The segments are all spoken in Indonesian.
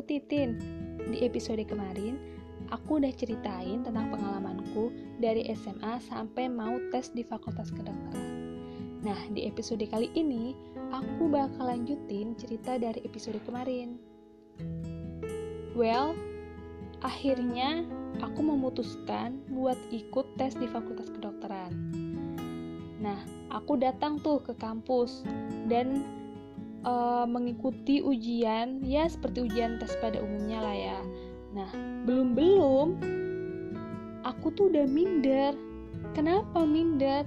Titin. Di episode kemarin, aku udah ceritain tentang pengalamanku dari SMA sampai mau tes di Fakultas Kedokteran. Nah, di episode kali ini, aku bakal lanjutin cerita dari episode kemarin. Well, akhirnya aku memutuskan buat ikut tes di Fakultas Kedokteran. Nah, aku datang tuh ke kampus dan uh, mengikuti ujian, ya seperti ujian tes pada umumnya lah ya. Nah, belum-belum aku tuh udah minder. Kenapa minder?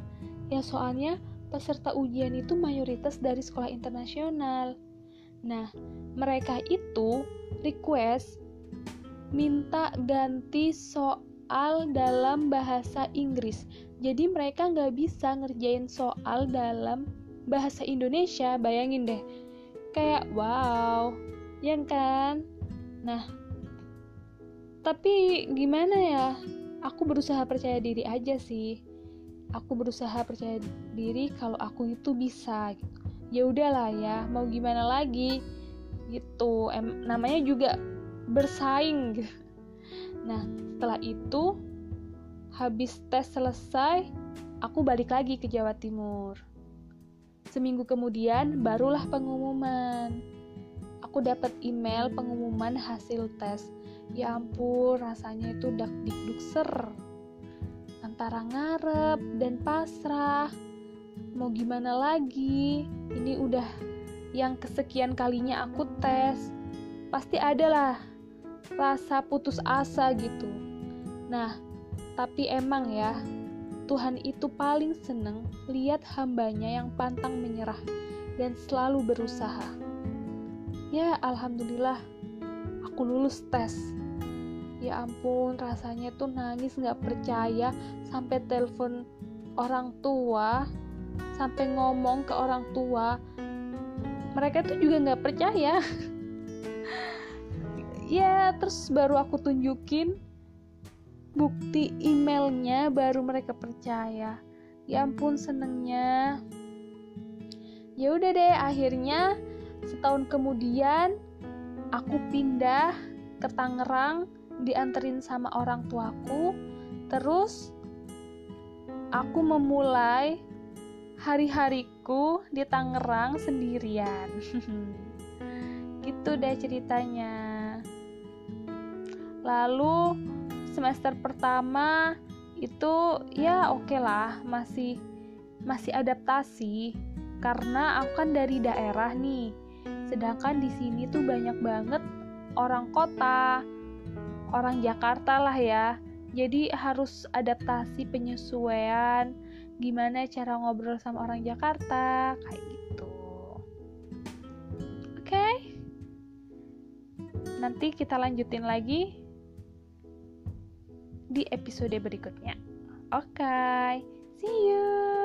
Ya soalnya peserta ujian itu mayoritas dari sekolah internasional. Nah, mereka itu request minta ganti soal dalam bahasa Inggris. Jadi mereka nggak bisa ngerjain soal dalam bahasa Indonesia. Bayangin deh, kayak wow, ya kan? Nah, tapi gimana ya? Aku berusaha percaya diri aja sih. Aku berusaha percaya diri kalau aku itu bisa. Gitu. Ya udahlah ya, mau gimana lagi? Gitu. Em, namanya juga bersaing nah setelah itu habis tes selesai aku balik lagi ke Jawa Timur seminggu kemudian barulah pengumuman. Aku dapat email pengumuman hasil tes. Ya ampun rasanya itu dak dikduk ser. Antara ngarep dan pasrah. Mau gimana lagi? Ini udah yang kesekian kalinya aku tes. Pasti ada lah rasa putus asa gitu. Nah, tapi emang ya, Tuhan itu paling seneng lihat hambanya yang pantang menyerah dan selalu berusaha. Ya, Alhamdulillah, aku lulus tes. Ya ampun, rasanya tuh nangis gak percaya sampai telepon orang tua, sampai ngomong ke orang tua. Mereka tuh juga gak percaya. ya terus baru aku tunjukin bukti emailnya baru mereka percaya. Ya ampun senengnya. Ya udah deh akhirnya setahun kemudian aku pindah ke Tangerang dianterin sama orang tuaku. Terus aku memulai hari-hariku di Tangerang sendirian. Gitu deh ceritanya. Lalu semester pertama itu ya oke okay lah masih masih adaptasi. Karena aku kan dari daerah nih. Sedangkan di sini tuh banyak banget orang kota orang Jakarta lah ya. Jadi harus adaptasi penyesuaian gimana cara ngobrol sama orang Jakarta kayak gitu. Oke? Okay? nanti kita lanjutin lagi di episode berikutnya. Oke, okay, see you.